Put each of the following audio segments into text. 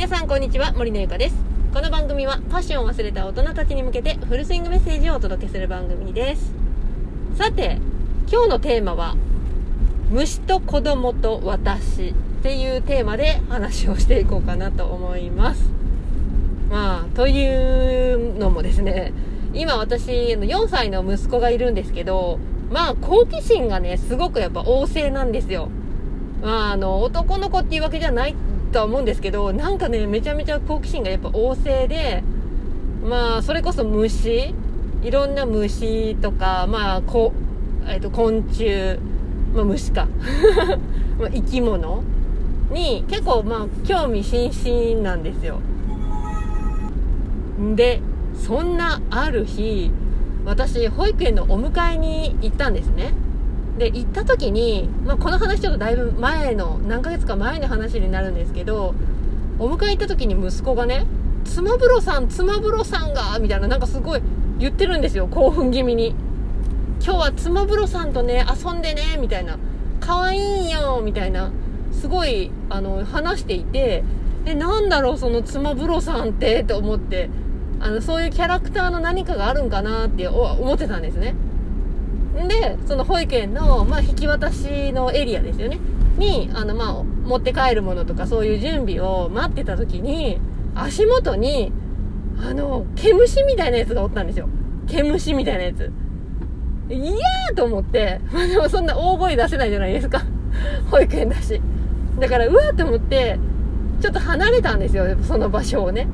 皆さんこんにちは森のゆかです。この番組はパッションを忘れた大人たちに向けてフルスイングメッセージをお届けする番組です。さて今日のテーマは虫と子供と私っていうテーマで話をしていこうかなと思います。まあというのもですね今私4歳の息子がいるんですけどまあ好奇心がねすごくやっぱ旺盛なんですよ。まああの男の子っていうわけじゃないとは思うんですけどなんかねめちゃめちゃ好奇心がやっぱ旺盛でまあそれこそ虫いろんな虫とかまあこ、えー、と昆虫まあ虫か。まあ生き物に結構まあ興味津々なんですよ。でそんなある日私保育園のお迎えに行ったんですね。で行った時に、まあ、この話ちょっとだいぶ前の何ヶ月か前の話になるんですけどお迎え行った時に息子がね「妻風呂さん妻風呂さんが」みたいななんかすごい言ってるんですよ興奮気味に「今日は妻風呂さんとね遊んでね」みたいな「可愛いよ」みたいな。すごいあの話していて。えなんだろうその妻風呂さんってと思って。あのそういうキャラクターの何かがあるんかなって思ってたんですね。でその保育園の、まあ、引き渡しのエリアですよね。にあの、まあ、持って帰るものとかそういう準備を待ってた時に足元にあの毛虫みたいなやつがおったんですよ。毛虫みたいなやつ。いやーと思って、まあ、でもそんな大声出せないじゃないですか。保育園だし。だからうわーと思ってちょっと離れたんですよその場所をね。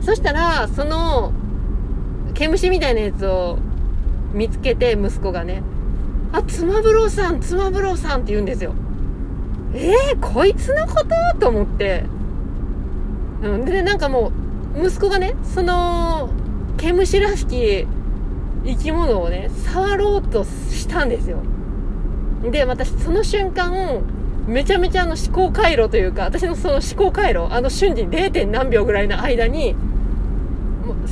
そしたらその毛虫みたいなやつを見つけて息子がね「あ妻風呂さん妻風呂さん」って言うんですよえー、こいつのこと？と思って。うんでなんかもう息子がねその毛虫らしき生き物をね触ろうとしたんですよ。で私その瞬間めちゃめちゃあの思考回路というか私のその思考回路あの瞬時に 0. 何秒ぐらいの間に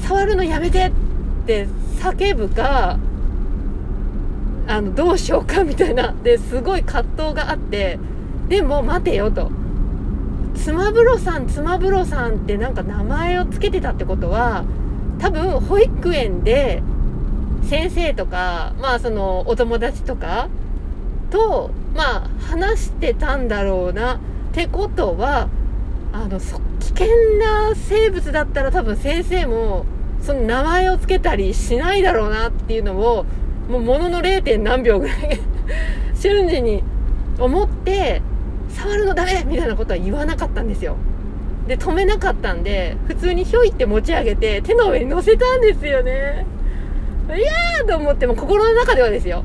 触るのやめてって叫ぶかあのどうしようかみたいな。ですごい葛藤があってでも待てよと。妻風呂さん妻風呂さんってなんか名前を付けてたってことは多分保育園で先生とかまあそのお友達とかとまあ話してたんだろうなってことはあの危険な生物だったら多分先生もその名前を付けたりしないだろうなっていうのをもうものの 0. 何秒ぐらい 瞬時に思って触るのダメみたいなことは言わなかったんですよ。で止めなかったんで普通にひょいって持ち上げて手の上に乗せたんですよね。いやーと思っても心の中ではですよ。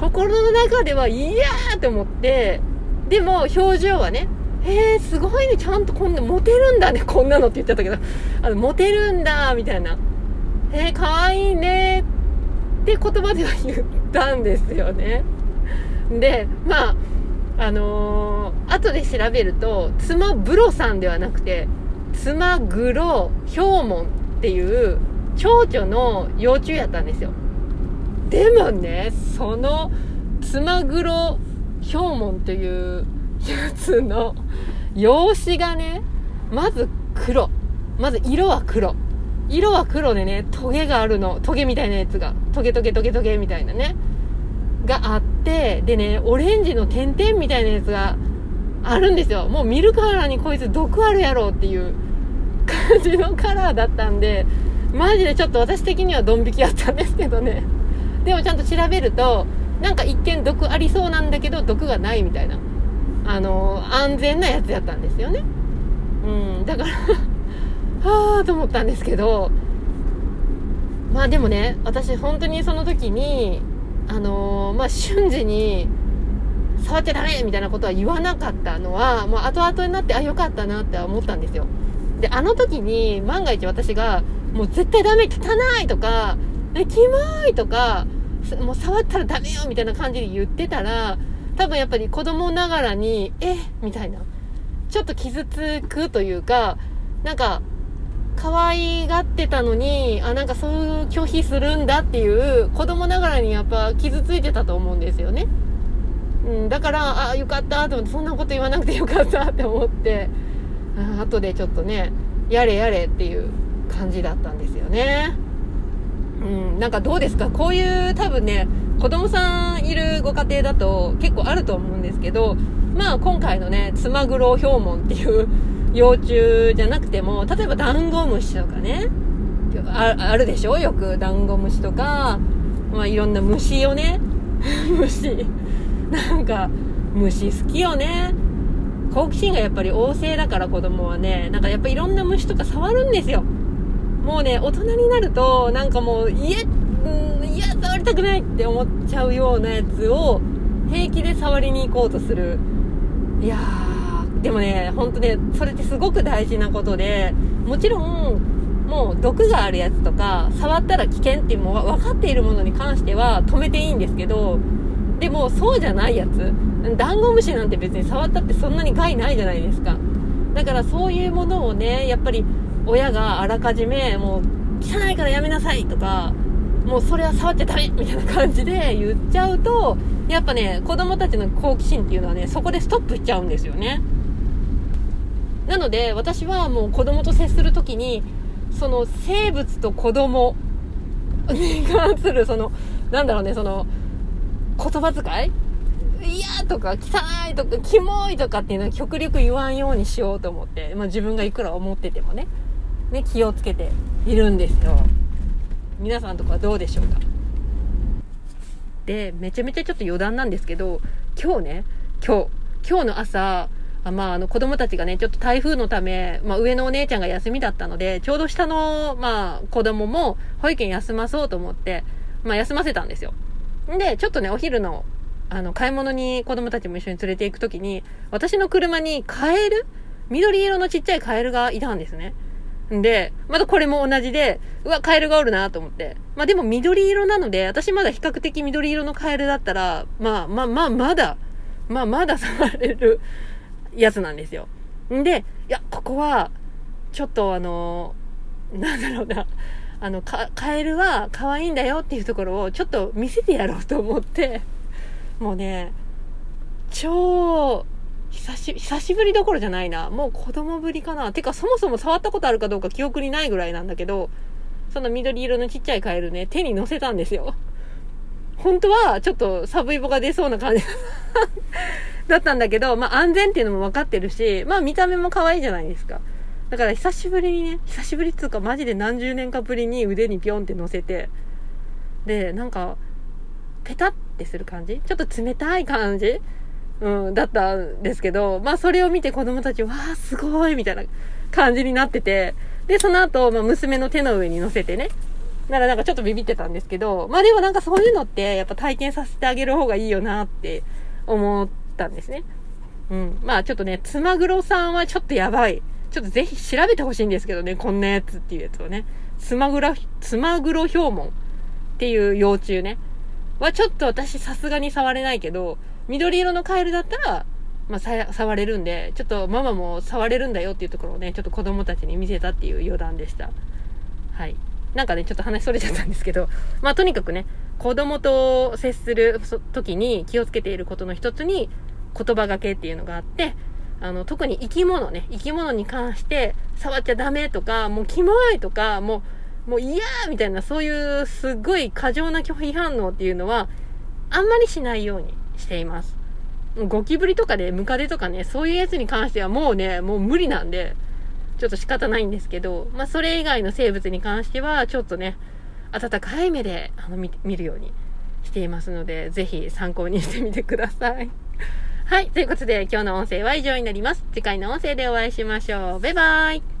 心の中ではいやーと思ってでも表情はねえー、すごいねちゃんとこんなモテるんだねこんなのって言っちゃったけどあのモテるんだみたいな。えー、かわいいねってって言葉では言ったんですよね。で、まあ、あのー、後で調べると、妻ブロさんではなくて、妻グロヒョウモンっていう蝶々の幼虫やったんですよ。でもね、その妻グロヒョウモンというやつの用紙がね、まず黒。まず色は黒。色は黒でね、トゲがあるの。トゲみたいなやつが。トゲトゲトゲトゲみたいなね。があって、でね、オレンジの点々みたいなやつがあるんですよ。もう見るからにこいつ毒あるやろっていう感じのカラーだったんで、マジでちょっと私的にはドン引きやったんですけどね。でもちゃんと調べると、なんか一見毒ありそうなんだけど、毒がないみたいな。あの、安全なやつやったんですよね。うん、だからはあと思ったんですけどまあでもね私本当にその時にあのー、まあ瞬時に触っちゃダメみたいなことは言わなかったのはもう後々になってあよかったなって思ったんですよ。であの時に万が一私がもう絶対ダメ汚いとかえキモいとかもう触ったらダメよみたいな感じで言ってたら多分やっぱり子供ながらにえみたいな。ちょっと傷つくというかなんか可愛がってたのに、あ、なんかそういう拒否するんだっていう子供ながらにやっぱ傷ついてたと思うんですよね。うん、だから、あ、よかったと思って、そんなこと言わなくてよかったって思って、あ後でちょっとねやれやれっていう感じだったんですよねうんなんかどうですか？こういう多分ね子供さんいるご家庭だと結構あると思うんですけどまあ今回のねつまぐろ表門っていう幼虫じゃなくても例えばダンゴムシとかねあるでしょ？よくダンゴムシとか、まあ、いろんな虫をね 虫なんか虫好きよね。好奇心がやっぱり旺盛だから子供はねなんかやっぱいろんな虫とか触るんですよ。もうね大人になるとなんかもう家うんいや触りたくないって思っちゃうようなやつを平気で触りに行こうとする。いやーでもね本当ねそれってすごく大事なことでもちろんもう毒があるやつとか触ったら危険っていうも分かっているものに関しては止めていいんですけどでもそうじゃないやつダンゴムシなんて別に触ったってそんなに害ないじゃないですか。だからそういうものをねやっぱり親があらかじめもう汚いからやめなさいとかもうそれは触っちゃダメみたいな感じで 言っちゃうとやっぱね子供たちの好奇心っていうのはねそこでストップしちゃうんですよね。なので私はもう子供と接する時にその生物と子供に関するそのなんだろうねその言葉遣い？嫌とか汚いとかキモいとかっていうのは極力言わんようにしようと思って、まあ、自分がいくら思っててもね。ね気をつけているんですよ。皆さんとかどうでしょうか？でめちゃめちゃちょっと余談なんですけど今日ね今日今日の朝あまあ、あの子供たちがね、ちょっと台風のため、まあ、上のお姉ちゃんが休みだったので、ちょうど下の、まあ、子供も保育園休まそうと思って、まあ、休ませたんですよ。で、ちょっとね、お昼の、あの、買い物に子供たちも一緒に連れて行くときに、私の車にカエル緑色のちっちゃいカエルがいたんですね。で、まだこれも同じで、うわ、カエルがおるなと思って。まあでも緑色なので、私まだ比較的緑色のカエルだったら、まあまあまあ、まだ、まあまだ触れるやつなんですよ。んで、いや、ここは、ちょっとあの、なんだろうな、あの、カエルは可愛いんだよっていうところをちょっと見せてやろうと思って、もうね、超、久し、久しぶりどころじゃないな。もう子供ぶりかな。てかそもそも触ったことあるかどうか記憶にないぐらいなんだけど、その緑色のちっちゃいカエルね、手に乗せたんですよ。本当はちょっとサブイボが出そうな感じだったんだけど、まあ安全っていうのも分かってるし、まあ見た目も可愛いじゃないですか。だから久しぶりにね、久しぶりっつうかマジで何十年かぶりに腕にピョンって乗せて、で、なんか、ペタってする感じ？ちょっと冷たい感じ？うん、だったんですけど、まあそれを見て子供たち、わーすごいみたいな感じになってて、で、その後、まあ娘の手の上に乗せてね、ならなんかちょっとビビってたんですけど、まあでもなんかそういうのってやっぱ体験させてあげる方がいいよなって思ってたんですね。うん。まあちょっとね、つまぐろさんはちょっとやばい。ちょっとぜひ調べてほしいんですけどね、こんなやつっていうやつをね。つまぐら、つまぐろ表門っていう幼虫ね。はちょっと私さすがに触れないけど、緑色のカエルだったら、まあ、触れるんで、ちょっとママも触れるんだよっていうところをね、ちょっと子供たちに見せたっていう余談でした。はい。なんかね、ちょっと話それちゃったんですけど、まあとにかくね、子供と接する時に気をつけていることの一つに、言葉がけっていうのがあって、あの、特に生き物ね、生き物に関して触っちゃダメとか、もうキモいとか、もう、もう嫌みたいな、そういうすっごい過剰な拒否反応っていうのは、あんまりしないようにしています。ゴキブリとかでムカデとかね、そういうやつに関してはもうね、もう無理なんで、ちょっと仕方ないんですけど、まあそれ以外の生物に関しては、ちょっとね、温かい目であの見見るようにしていますので、ぜひ参考にしてみてください。はい。ということで、今日の音声は以上になります。次回の音声でお会いしましょう。バイバーイ。